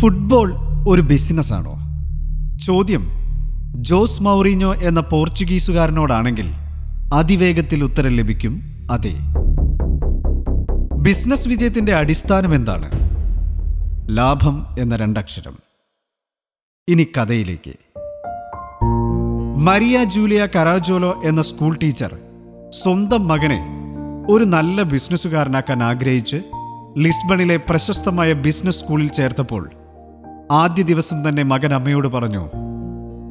Football ഒരു ബിസിനസ്സാണോ? ചോദ്യം. Jose Mourinho എന്ന പോർച്ചുഗീസുകാരനോടാണെങ്കിൽ അതിവേഗത്തിൽ ഉത്തരം ലഭിക്കും അതെ. ബിസിനസ് വിജയത്തിന്റെ അടിസ്ഥാനം എന്താണ്? ലാഭം എന്ന രണ്ടക്ഷരം. ഇനി കഥയിലേക്ക്. മരിയ ജൂലിയ കരാജോലോ എന്ന സ്കൂൾ ടീച്ചർ സ്വന്തം മകനെ ഒരു നല്ല ബിസിനസ്സുകാരനാക്കാൻ ആഗ്രഹിച്ച് ലിസ്ബണിലെ പ്രശസ്തമായ ബിസിനസ് സ്കൂളിൽ ചേർത്തപ്പോൾ ആദ്യ ദിവസം തന്നെ മകൻ അമ്മയോട് പറഞ്ഞു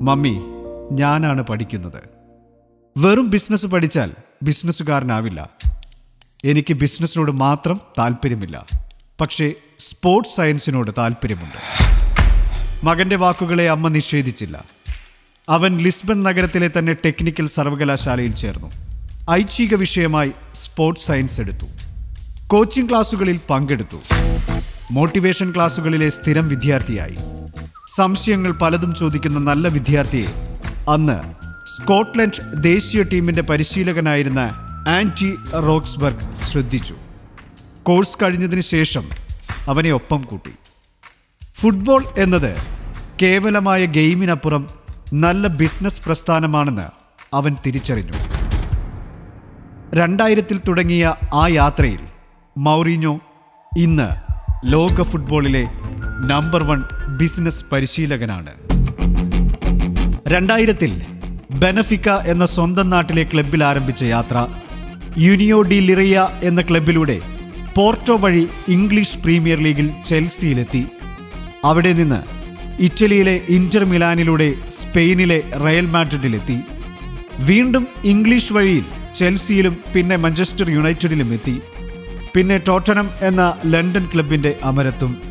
മമ്മി ഞാനാണ് പഠിക്കുന്നത്. വെറും ബിസിനസ് പഠിച്ചാൽ ബിസിനസ്സുകാരനാവില്ല. എനിക്ക് ബിസിനസ്സിനോട് മാത്രം താല്പര്യമില്ല. പക്ഷേ സ്പോർട്സ് സയൻസിനോട് താല്പര്യമുണ്ട്. മകന്റെ വാക്കുകളെ അമ്മ നിഷേധിച്ചില്ല. അവൻ ലിസ്ബൺ നഗരത്തിലെ തന്നെ ടെക്നിക്കൽ സർവകലാശാലയിൽ ചേർന്നു. ഐച്ഛിക വിഷയമായി സ്പോർട്സ് സയൻസ് എടുത്തു. കോച്ചിംഗ് ക്ലാസുകളിൽ പങ്കെടുത്തു. മോട്ടിവേഷൻ ക്ലാസ്സുകളിലെ സ്ഥിരം വിദ്യാർത്ഥിയായി. സംശയങ്ങൾ പലതും ചോദിക്കുന്ന നല്ല വിദ്യാർത്ഥിയെ അന്ന് സ്കോട്ട്ലൻഡ് ദേശീയ ടീമിന്റെ പരിശീലകനായിരുന്ന ആന്റി റോക്സ്ബർഗ് ശ്രദ്ധിച്ചു. കോഴ്സ് കഴിഞ്ഞതിന് ശേഷം അവനെ ഒപ്പം കൂട്ടി. ഫുട്ബോൾ എന്നത് കേവലമായ ഗെയിമിനപ്പുറം നല്ല ബിസിനസ് പ്രസ്ഥാനമാണെന്ന് അവൻ തിരിച്ചറിഞ്ഞു. രണ്ടായിരത്തിൽ തുടങ്ങിയ ആ യാത്രയിൽ മൗറീനോ ഇന്ന് ലോക ഫുട്ബോളിലെ നമ്പർ വൺ ബിസിനസ് പരിശീലകനാണ്. രണ്ടായിരത്തിൽ ബെനഫിക്ക എന്ന സ്വന്തം നാട്ടിലെ ക്ലബിൽ ആരംഭിച്ച യാത്ര യുനിയോ ഡി ലിറിയ എന്ന ക്ലബിലൂടെ പോർട്ടോ വഴി ഇംഗ്ലീഷ് പ്രീമിയർ ലീഗിൽ ചെൽസിയിലെത്തി. അവിടെ നിന്ന് ഇറ്റലിയിലെ ഇന്റർ മിലാനിലൂടെ സ്പെയിനിലെ റയൽ മാഡ്രിഡിലെത്തി. വീണ്ടും ഇംഗ്ലീഷ് വഴിയിൽ ചെൽസിയിലും പിന്നെ മഞ്ചസ്റ്റർ യുണൈറ്റഡിലും എത്തി. പിന്നെ ടോട്ടനം എന്ന ലണ്ടൻ ക്ലബിന്റെ അമരത്തും.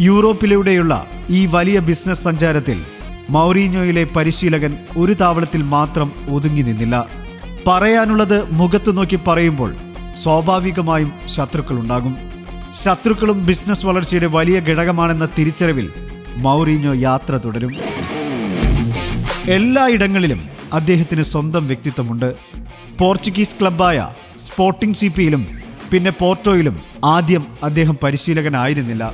യൂറോപ്പിലൂടെയുള്ള ഈ വലിയ ബിസിനസ് സഞ്ചാരത്തിൽ മൗറീഞ്ഞോയിലെ പരിശീലകൻ ഒരു താവളത്തിൽ മാത്രം ഒതുങ്ങി നിന്നില്ല. പറയാനുള്ളത് മുഖത്ത് നോക്കി പറയുമ്പോൾ സ്വാഭാവികമായും ശത്രുക്കളുണ്ടാകും. ശത്രുക്കളും ബിസിനസ് വളർച്ചയുടെ വലിയ ഘടകമാണെന്ന തിരിച്ചറിവിൽ മൗറീഞ്ഞോ യാത്ര തുടരും. എല്ലായിടങ്ങളിലും അദ്ദേഹത്തിന് സ്വന്തം വ്യക്തിത്വമുണ്ട്. പോർച്ചുഗീസ് ക്ലബായ സ്പോർട്ടിംഗ് സിപിയിലും പിന്നെ പോർട്ടോയിലും ആദ്യം അദ്ദേഹം പരിശീലകനായിരുന്നില്ല.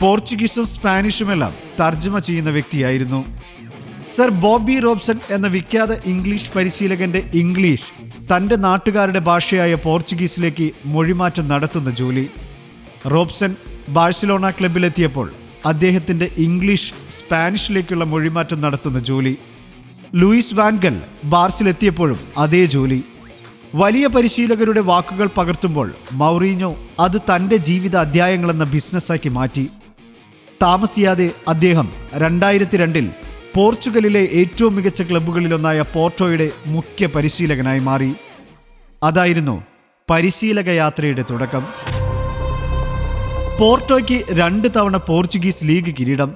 പോർച്ചുഗീസും സ്പാനിഷുമെല്ലാം തർജമ ചെയ്യുന്ന വ്യക്തിയായിരുന്നു. സർ ബോബി റോബ്സൺ എന്ന വിഖ്യാത ഇംഗ്ലീഷ് പരിശീലകന്റെ ഇംഗ്ലീഷ് തന്റെ നാട്ടുകാരുടെ ഭാഷയായ പോർച്ചുഗീസിലേക്ക് മൊഴിമാറ്റം നടത്തുന്ന ജോലി. റോബ്സൺ ബാഴ്സലോണ ക്ലബിലെത്തിയപ്പോൾ അദ്ദേഹത്തിന്റെ ഇംഗ്ലീഷ് സ്പാനിഷിലേക്കുള്ള മൊഴിമാറ്റം നടത്തുന്ന ജോലി. ലൂയിസ് വാൻഗൽ ബാർസിലെത്തിയപ്പോഴും അതേ ജോലി. വലിയ പരിശീലകരുടെ വാക്കുകൾ പകർത്തുമ്പോൾ മൗറീഞ്ഞോ അത് തന്റെ ജീവിത അധ്യായങ്ങളെന്ന ബിസിനസ്സാക്കി മാറ്റി. താമസിയാതെ അദ്ദേഹം രണ്ടായിരത്തി രണ്ടിൽ പോർച്ചുഗലിലെ ഏറ്റവും മികച്ച ക്ലബ്ബുകളിലൊന്നായ പോർട്ടോയുടെ മുഖ്യ പരിശീലകനായി മാറി. അതായിരുന്നു പരിശീലക യാത്രയുടെ തുടക്കം. പോർട്ടോയ്ക്ക് രണ്ട് തവണ പോർച്ചുഗീസ് ലീഗ് കിരീടം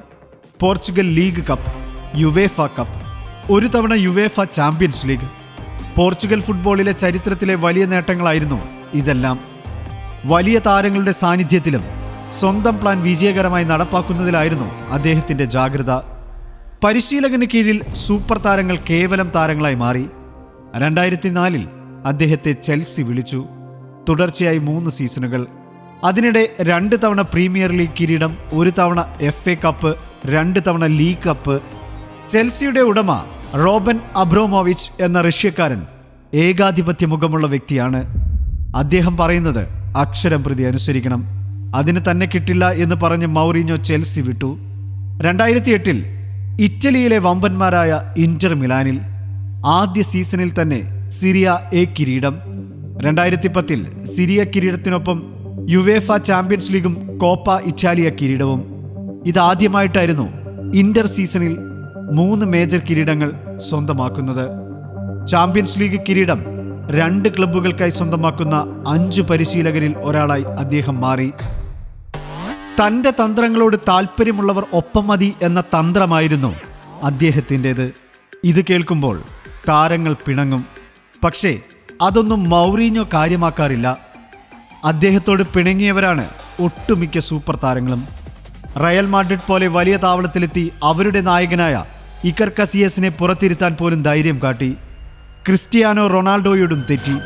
Portugal league cup UEFA cup ഒരു തവണ യുവേഫ ചാമ്പ്യൻസ് ലീഗ് പോർച്ചുഗൽ ഫുട്ബോളിലെ ചരിത്രത്തിലെ വലിയ നേട്ടങ്ങളായിരുന്നു ഇതെല്ലാം. വലിയ താരങ്ങളുടെ സാന്നിധ്യത്തിലും സ്വന്തം പ്ലാൻ വിജയകരമായി നടപ്പാക്കുന്നതിലായിരുന്നു അദ്ദേഹത്തിന്റെ ജാഗ്രത. പരിശീലകന് കീഴിൽ സൂപ്പർ താരങ്ങൾ കേവലം താരങ്ങളായി മാറി. രണ്ടായിരത്തി നാലിൽ അദ്ദേഹത്തെ ചെൽസി വിളിച്ചു. തുടർച്ചയായി മൂന്ന് സീസണുകൾ. അതിനിടെ രണ്ട് തവണ പ്രീമിയർ ലീഗ് കിരീടം ഒരു തവണ എഫ് എ കപ്പ് രണ്ട് തവണ ലീഗ് കപ്പ്. ചെൽസിയുടെ ഉടമ റോബൻ അബ്രോമോവിച്ച് എന്ന റഷ്യക്കാരൻ ഏകാധിപത്യ മുഖമുള്ള വ്യക്തിയാണ്. അദ്ദേഹം പറയുന്നത് അക്ഷരം പ്രതി അനുസരിക്കണം. അതിന് തന്നെ കിട്ടില്ല എന്ന് പറഞ്ഞ് മൗറിഞ്ഞോ ചെൽസി വിട്ടു. രണ്ടായിരത്തി എട്ടിൽ ഇറ്റലിയിലെ വമ്പന്മാരായ ഇന്റർ മിലാനിൽ ആദ്യ സീസണിൽ തന്നെ സിറിയ എ കിരീടം. രണ്ടായിരത്തി പത്തിൽ സിറിയ കിരീടത്തിനൊപ്പം യുവേഫ ചാമ്പ്യൻസ് ലീഗും കോപ്പ ഇറ്റാലിയ കിരീടവും. ഇതാദ്യമായിട്ടായിരുന്നു ഇന്റർ സീസണിൽ മൂന്ന് മേജർ കിരീടങ്ങൾ സ്വന്തമാക്കുന്നത്. ചാമ്പ്യൻസ് ലീഗ് കിരീടം രണ്ട് ക്ലബ്ബുകൾക്കായി സ്വന്തമാക്കുന്ന അഞ്ചു പരിശീലകരിൽ ഒരാളായി അദ്ദേഹം മാറി. തന്റെ തന്ത്രങ്ങളോട് താല്പര്യമുള്ളവർ ഒപ്പം മതി എന്ന തന്ത്രമായിരുന്നു അദ്ദേഹത്തിന്റെത്. ഇത് കേൾക്കുമ്പോൾ താരങ്ങൾ പിണങ്ങും. പക്ഷേ അതൊന്നും മൗറീഞ്ഞോ കാര്യമാക്കാറില്ല. അദ്ദേഹത്തോട് പിണങ്ങിയവരാണ് ഒട്ടുമിക്ക സൂപ്പർ താരങ്ങളും. റയൽ മാഡ്രിഡ് പോലെ വലിയ താവളത്തിലെത്തി അവരുടെ നായകനായ ഇക്കർ കസിയസിനെ പുറത്തിരുത്താൻ പോലും ധൈര്യം കാട്ടി. ക്രിസ്റ്റിയാനോ റൊണാൾഡോയോടും തെറ്റി.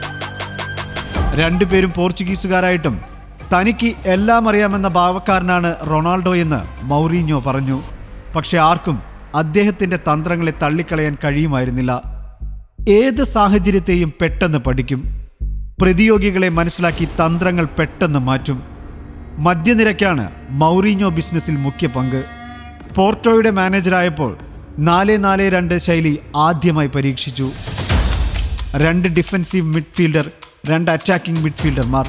രണ്ടുപേരും പോർച്ചുഗീസുകാരായിട്ടും തനിക്ക് എല്ലാം അറിയാമെന്ന ഭാവക്കാരനാണ് റൊണാൾഡോ എന്ന് മൗറീഞ്ഞോ പറഞ്ഞു. പക്ഷെ ആർക്കും അദ്ദേഹത്തിന്റെ തന്ത്രങ്ങളെ തള്ളിക്കളയാൻ കഴിയുമായിരുന്നില്ല. ഏത് സാഹചര്യത്തെയും പെട്ടെന്ന് പഠിക്കും. പ്രതിയോഗികളെ മനസ്സിലാക്കി തന്ത്രങ്ങൾ പെട്ടെന്ന് മാറ്റും. മദ്യനിരക്കാണ് മൗറീഞ്ഞോ ബിസിനസ്സിൽ മുഖ്യ പങ്ക്. പോർട്ടോയുടെ മാനേജറായപ്പോൾ നാല് നാല് രണ്ട് ശൈലി ആദ്യമായി പരീക്ഷിച്ചു. രണ്ട് ഡിഫൻസീവ് മിഡ്ഫീൽഡർ രണ്ട് അറ്റാക്കിംഗ് മിഡ്ഫീൽഡർമാർ.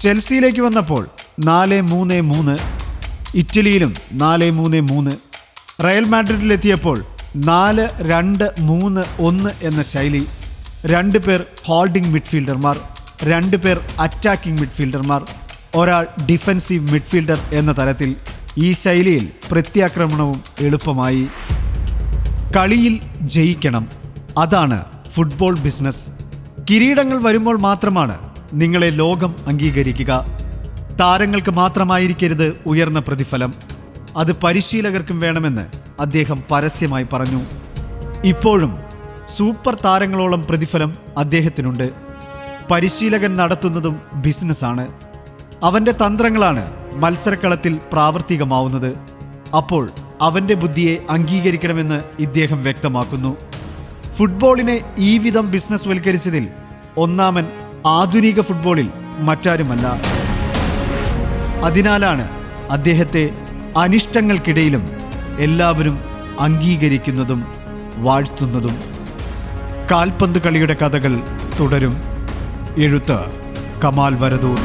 ചെൽസിയിലേക്ക് വന്നപ്പോൾ നാല് മൂന്ന് മൂന്ന് ഇറ്റലിയിലും നാല് മൂന്ന് മൂന്ന് റയൽ മാഡ്രിഡിലെത്തിയപ്പോൾ നാല് രണ്ട് മൂന്ന് ഒന്ന് എന്ന ശൈലി. രണ്ട് പേർ ഹോൾഡിംഗ് മിഡ്ഫീൽഡർമാർ രണ്ട് പേർ അറ്റാക്കിംഗ് മിഡ്ഫീൽഡർമാർ. ഒരാൾ ഡിഫൻസീവ് മിഡ്ഫീൽഡർ എന്ന തരത്തിൽ ഈ ശൈലിയിൽ പ്രത്യാക്രമണവും എളുപ്പമായി. കളിയിൽ ജയിക്കണം. അതാണ് ഫുട്ബോൾ ബിസിനസ്. കിരീടങ്ങൾ വരുമ്പോൾ മാത്രമാണ് നിങ്ങളെ ലോകം അംഗീകരിക്കുക. താരങ്ങൾക്ക് മാത്രമായിരിക്കരുത് ഉയർന്ന പ്രതിഫലം. അത് പരിശീലകർക്കും വേണമെന്ന് അദ്ദേഹം പരസ്യമായി പറഞ്ഞു. ഇപ്പോഴും സൂപ്പർ താരങ്ങളോളം പ്രതിഫലം അദ്ദേഹത്തിനുണ്ട്. പരിശീലകൻ നടത്തുന്നതും ബിസിനസ്സാണ്. അവന്റെ തന്ത്രങ്ങളാണ് മത്സരക്കളത്തിൽ പ്രാവർത്തികമാവുന്നത്. അപ്പോൾ അവന്റെ ബുദ്ധിയെ അംഗീകരിക്കണമെന്ന് ഇദ്ദേഹം വ്യക്തമാക്കുന്നു. ഫുട്ബോളിനെ ഈ വിധം ബിസിനസ് വൽക്കരിച്ചതിൽ ഒന്നാമൻ ആധുനിക ഫുട്ബോളിൽ മറ്റാരുമല്ല. അതിനാലാണ് അദ്ദേഹത്തെ അനിഷ്ടങ്ങൾക്കിടയിലും എല്ലാവരും അംഗീകരിക്കുന്നതും വാഴ്ത്തുന്നതും. കാൽപന്ത് കളിയുടെ കഥകൾ തുടരും. എഴുത്ത് കമാൽ വരദൂർ.